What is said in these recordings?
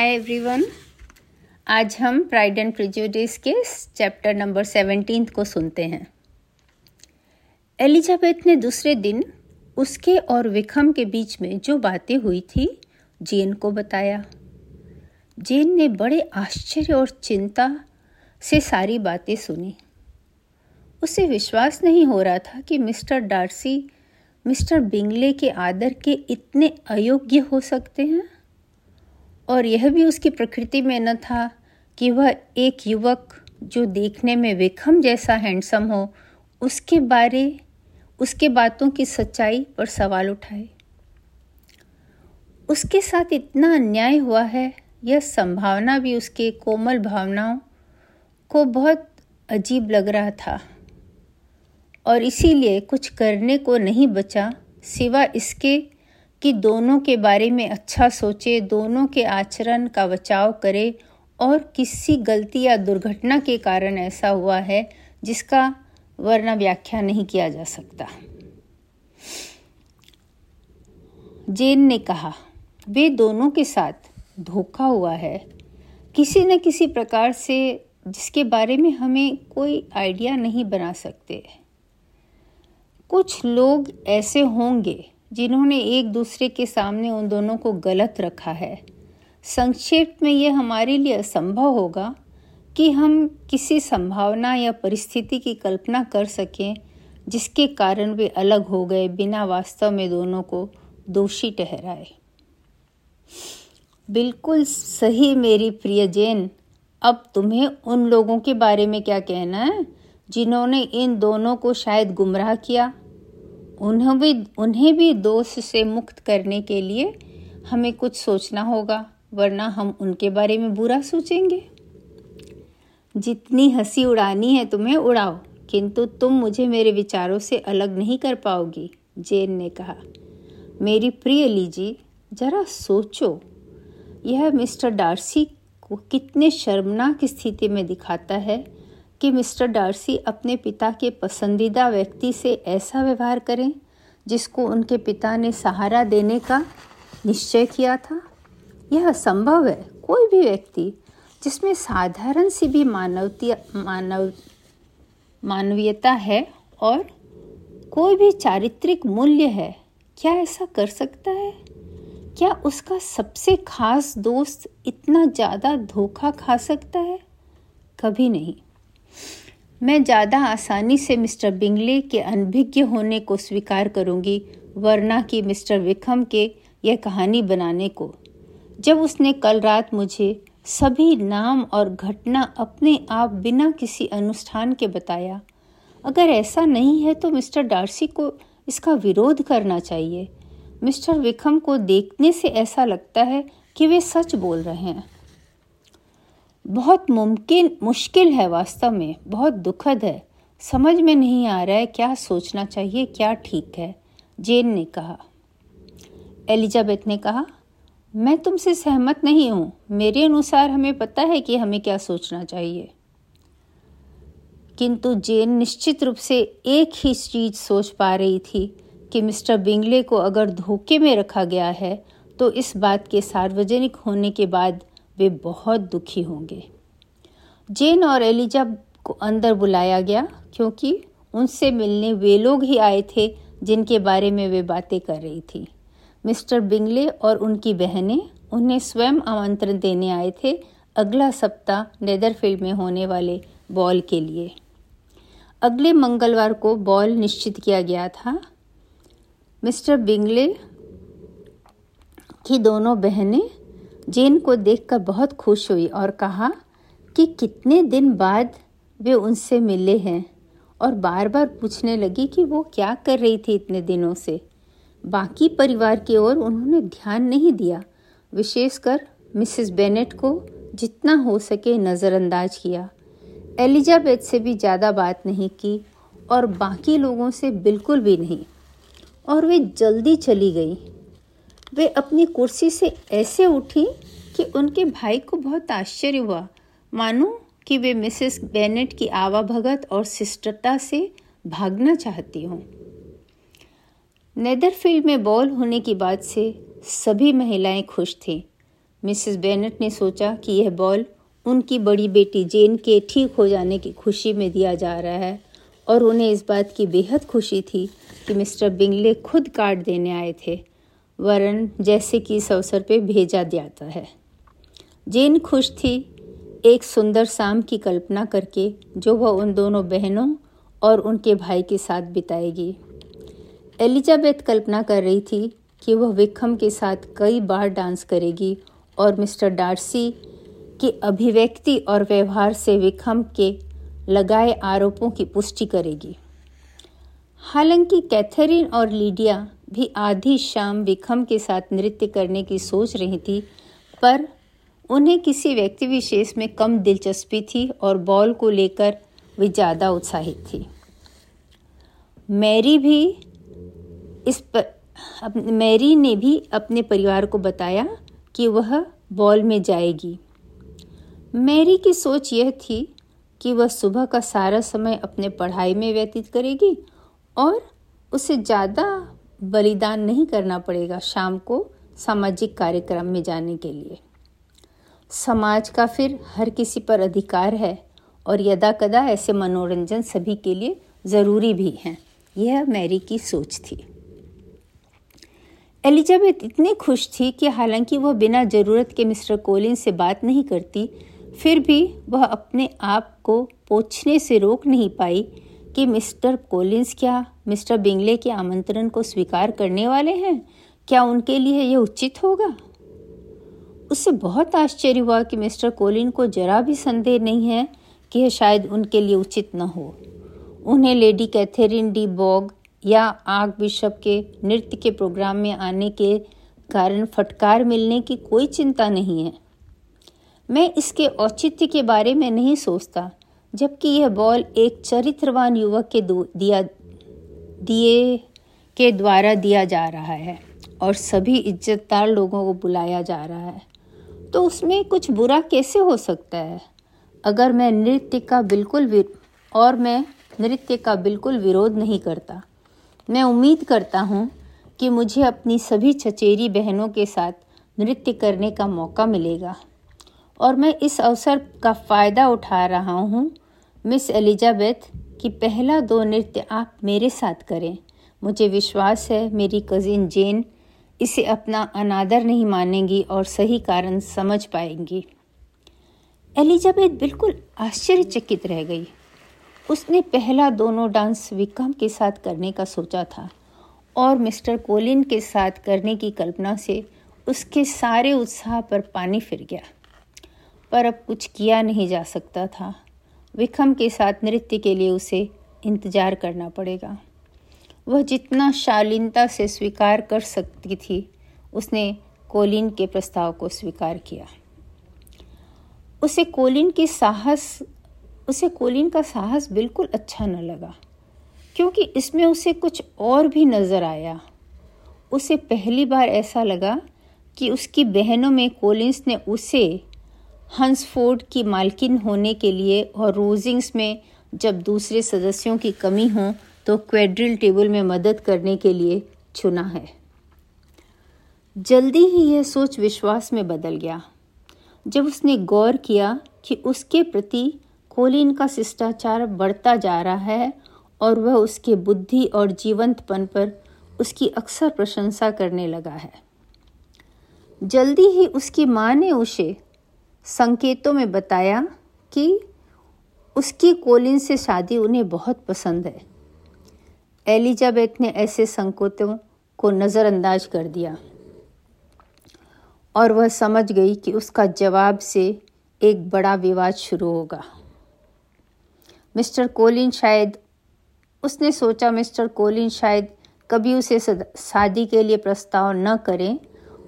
हाय everyone आज हम pride and prejudice के चैप्टर नंबर सेवनटीन को सुनते हैं। एलिजाबेथ ने दूसरे दिन उसके और विखम के बीच में जो बातें हुई थी जेन को बताया। जेन ने बड़े आश्चर्य और चिंता से सारी बातें सुनी। उसे विश्वास नहीं हो रहा था कि मिस्टर डार्सी मिस्टर बिंगले के आदर के इतने अयोग्य हो सकते हैं। और यह भी उसकी प्रकृति में न था कि वह एक युवक जो देखने में विखम जैसा हैंडसम हो, उसके बारे, उसके बातों की सच्चाई पर सवाल उठाए। उसके साथ इतना अन्याय हुआ है, यह संभावना भी उसके कोमल भावनाओं को बहुत अजीब लग रहा था। और इसीलिए कुछ करने को नहीं बचा, सिवा इसके कि दोनों के बारे में अच्छा सोचे, दोनों के आचरण का बचाव करे और किसी गलती या दुर्घटना के कारण ऐसा हुआ है जिसका वरना व्याख्या नहीं किया जा सकता। जेन ने कहा, वे दोनों के साथ धोखा हुआ है। किसी न किसी प्रकार से जिसके बारे में हमें कोई आइडिया नहीं बना सकते। कुछ लोग ऐसे होंगे जिन्होंने एक दूसरे के सामने उन दोनों को गलत रखा है। संक्षेप में यह हमारे लिए असंभव होगा कि हम किसी संभावना या परिस्थिति की कल्पना कर सकें जिसके कारण वे अलग हो गए बिना वास्तव में दोनों को दोषी ठहराए। बिल्कुल सही मेरी प्रिय जैन अब तुम्हें उन लोगों के बारे में क्या कहना है, जिन्होंने इन दोनों को शायद गुमराह किया? उन्हें भी उन्हें भी दोष से मुक्त करने के लिए हमें कुछ सोचना होगा, वरना हम उनके बारे में बुरा सोचेंगे। जितनी हँसी उड़ानी है तुम्हें उड़ाओ, किंतु तुम मुझे मेरे विचारों से अलग नहीं कर पाओगी, जेन ने कहा। मेरी प्रिय लीजी, जरा सोचो, यह मिस्टर डार्सी को कितने शर्मनाक स्थिति में दिखाता है कि मिस्टर डार्सी अपने पिता के पसंदीदा व्यक्ति से ऐसा व्यवहार करें, जिसको उनके पिता ने सहारा देने का निश्चय किया था? यह असंभव है। कोई भी व्यक्ति, जिसमें साधारण सी भी मानवती मानव, मानवीयता है और कोई भी चारित्रिक मूल्य है, क्या ऐसा कर सकता है? क्या उसका सबसे खास दोस्त इतना ज़्यादा धोखा खा सकता है? कभी नहीं। मैं ज़्यादा आसानी से मिस्टर बिंगले के अनभिज्ञ होने को स्वीकार करूँगी, वरना कि मिस्टर विखम के यह कहानी बनाने को। जब उसने कल रात मुझे सभी नाम और घटना अपने आप बिना किसी अनुष्ठान के बताया, अगर ऐसा नहीं है तो मिस्टर डार्सी को इसका विरोध करना चाहिए। मिस्टर विखम को देखने से ऐसा लगता है कि वे सच बोल रहे हैं। बहुत मुमकिन, मुश्किल है वास्तव में, बहुत दुखद है। समझ में नहीं आ रहा है क्या सोचना चाहिए, क्या ठीक है। जेन ने कहा। एलिजाबेथ ने कहा, मैं तुमसे सहमत नहीं हूँ। मेरे अनुसार हमें पता है कि हमें क्या सोचना चाहिए। किंतु जेन निश्चित रूप से एक ही चीज़ सोच पा रही थी कि मिस्टर बिंगले को अगर धोखे में रखा गया है तो इस बात के सार्वजनिक होने के बाद वे बहुत दुखी होंगे। जेन और एलिजा को अंदर बुलाया गया, क्योंकि उनसे मिलने वे लोग ही आए थे जिनके बारे में वे बातें कर रही थी। मिस्टर बिंगले और उनकी बहनें उन्हें स्वयं आमंत्रण देने आए थे अगला सप्ताह नेदरफील्ड में होने वाले बॉल के लिए। अगले मंगलवार को बॉल निश्चित किया गया था। मिस्टर बिंगले की दोनों बहनें जेन को देखकर बहुत खुश हुई और कहा कि कितने दिन बाद वे उनसे मिले हैं और बार बार पूछने लगी कि वो क्या कर रही थी इतने दिनों से। बाकी परिवार की ओर उन्होंने ध्यान नहीं दिया, विशेषकर मिसेस बेनेट को जितना हो सके नज़रअंदाज किया। एलिजाबेथ से भी ज़्यादा बात नहीं की और बाकी लोगों से बिल्कुल भी नहीं। और वे जल्दी चली गई। वे अपनी कुर्सी से ऐसे उठी कि उनके भाई को बहुत आश्चर्य हुआ। मानो कि वे मिसेस बेनेट की आवाभगत और शिष्टता से भागना चाहती हूँ। नेदरफील्ड में बॉल होने की बात से सभी महिलाएँ खुश थीं। मिसेस बेनेट ने सोचा कि यह बॉल उनकी बड़ी बेटी जेन के ठीक हो जाने की खुशी में दिया जा रहा है और उन्हें इस बात की बेहद खुशी थी कि मिस्टर बिंगले खुद कार्ड देने आए थे। वरन जैसे कि इस अवसर पे भेजा जाता है। जेन खुश थी, एक सुंदर शाम की कल्पना करके जो वह उन दोनों बहनों और उनके भाई के साथ बिताएगी। एलिजाबेथ कल्पना कर रही थी कि वह विक्रम के साथ कई बार डांस करेगी और मिस्टर डार्सी की अभिव्यक्ति और व्यवहार से विक्रम के लगाए आरोपों की पुष्टि करेगी। हालाँकि कैथरीन और लीडिया भी आधी शाम विक्रम के साथ नृत्य करने की सोच रही थी, पर उन्हें किसी व्यक्ति विशेष में कम दिलचस्पी थी और बॉल को लेकर वे ज़्यादा उत्साहित थी। मैरी भी इस पर मैरी ने भी अपने परिवार को बताया कि वह बॉल में जाएगी। मैरी की सोच यह थी कि वह सुबह का सारा समय अपने पढ़ाई में व्यतीत करेगी और उसे ज़्यादा बलिदान नहीं करना पड़ेगा शाम को सामाजिक कार्यक्रम में जाने के लिए। समाज का फिर हर किसी पर अधिकार है और यदा कदा ऐसे मनोरंजन सभी के लिए ज़रूरी भी हैं। यह मैरी की सोच थी। एलिजाबेथ इतनी खुश थी कि हालाँकि वह बिना ज़रूरत के मिस्टर कोलिन से बात नहीं करती, फिर भी वह अपने आप को पूछने से रोक नहीं पाई कि मिस्टर कोलिंस क्या, मिस्टर बिंगले के आमंत्रण को स्वीकार करने वाले हैं? क्या उनके लिए यह उचित होगा? उससे बहुत आश्चर्य हुआ कि मिस्टर कोलिन को जरा भी संदेह नहीं है कि यह शायद उनके लिए उचित न हो। उन्हें लेडी कैथरीन डी बॉग या आग बिशप के नृत्य के प्रोग्राम में आने के कारण फटकार मिलने की कोई चिंता नहीं है। मैं इसके औचित्य के बारे में नहीं सोचता। जबकि यह बॉल एक चरित्रवान युवक के दिया दिए के द्वारा दिया जा रहा है और सभी इज्जतदार लोगों को बुलाया जा रहा है। तो उसमें कुछ बुरा कैसे हो सकता है? अगर मैं नृत्य का बिल्कुल और मैं नृत्य का बिल्कुल विरोध नहीं करता, मैं उम्मीद करता हूँ कि मुझे अपनी सभी चचेरी बहनों के साथ नृत्य करने का मौका मिलेगा और मैं इस अवसर का फ़ायदा उठा रहा हूँ मिस एलिजाबेथ, कि पहला दो नृत्य आप मेरे साथ करें। मुझे विश्वास है मेरी कज़िन जेन इसे अपना अनादर नहीं मानेंगी और सही कारण समझ पाएँगी। एलिजाबेथ बिल्कुल आश्चर्यचकित रह गई। उसने पहला दोनों डांस विक्रम के साथ करने का सोचा था और मिस्टर कोलिन के साथ करने की कल्पना से उसके सारे उत्साह पर पानी फिर गया। पर अब कुछ किया नहीं जा सकता था। विक्रम के साथ नृत्य के लिए उसे इंतज़ार करना पड़ेगा। वह जितना शालीनता से स्वीकार कर सकती थी, उसने कोलिन के प्रस्ताव को स्वीकार किया। उसे कोलिन की साहस, उसे कोलिन का साहस बिल्कुल अच्छा न लगा, क्योंकि इसमें उसे कुछ और भी नज़र आया। उसे पहली बार ऐसा लगा कि उसकी बहनों में कोलिंस ने उसे हंसफोर्ड की मालकिन होने के लिए और रोजिंग्स में जब दूसरे सदस्यों की कमी हो तो क्वेड्रिल टेबल में मदद करने के लिए चुना है। जल्दी ही यह सोच विश्वास में बदल गया। जब उसने गौर किया कि उसके प्रति कोलिन का शिष्टाचार बढ़ता जा रहा है और वह उसके बुद्धि और जीवंतपन पर उसकी अक्सर प्रशंसा करने लगा है। जल्दी ही उसकी माँ ने उसे संकेतों में बताया कि उसकी कोलिन से शादी उन्हें बहुत पसंद है। एलिजाबेथ ने ऐसे संकेतों को नज़रअंदाज कर दिया और वह समझ गई कि उसका जवाब से एक बड़ा विवाद शुरू होगा। मिस्टर कोलिन शायद, उसने सोचा मिस्टर कोलिन शायद कभी उसे शादी के लिए प्रस्ताव न करें।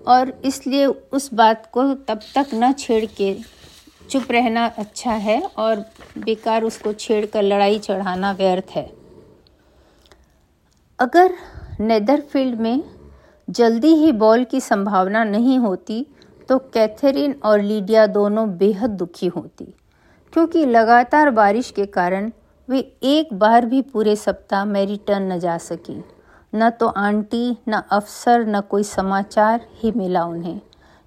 और इसलिए उस बात को तब तक न छेड़ के चुप रहना अच्छा है और बेकार उसको छेड़ कर लड़ाई चढ़ाना व्यर्थ है। अगर नेदरफील्ड में जल्दी ही बॉल की संभावना नहीं होती तो कैथरीन और लीडिया दोनों बेहद दुखी होती, क्योंकि लगातार बारिश के कारण वे एक बार भी पूरे सप्ताह मैरिटन न जा सकी। न तो आंटी, न अफसर, न कोई समाचार ही मिला उन्हें।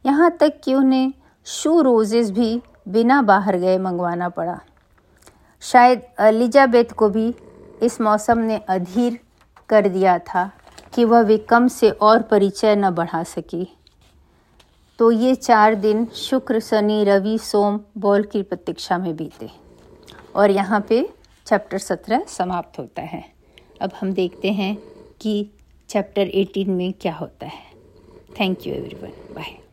यहाँ तक कि उन्हें शू रोजेस भी बिना बाहर गए मंगवाना पड़ा। शायद एलिजाबेथ को भी इस मौसम ने अधीर कर दिया था कि वह विकम से और परिचय न बढ़ा सकी। तो ये चार दिन शुक्र, शनि, रवि, सोम, बॉल की प्रतीक्षा में बीते। और यहाँ पे चैप्टर सत्रह समाप्त होता है। अब हम देखते हैं कि चैप्टर एटीन में क्या होता है। Thank you everyone bye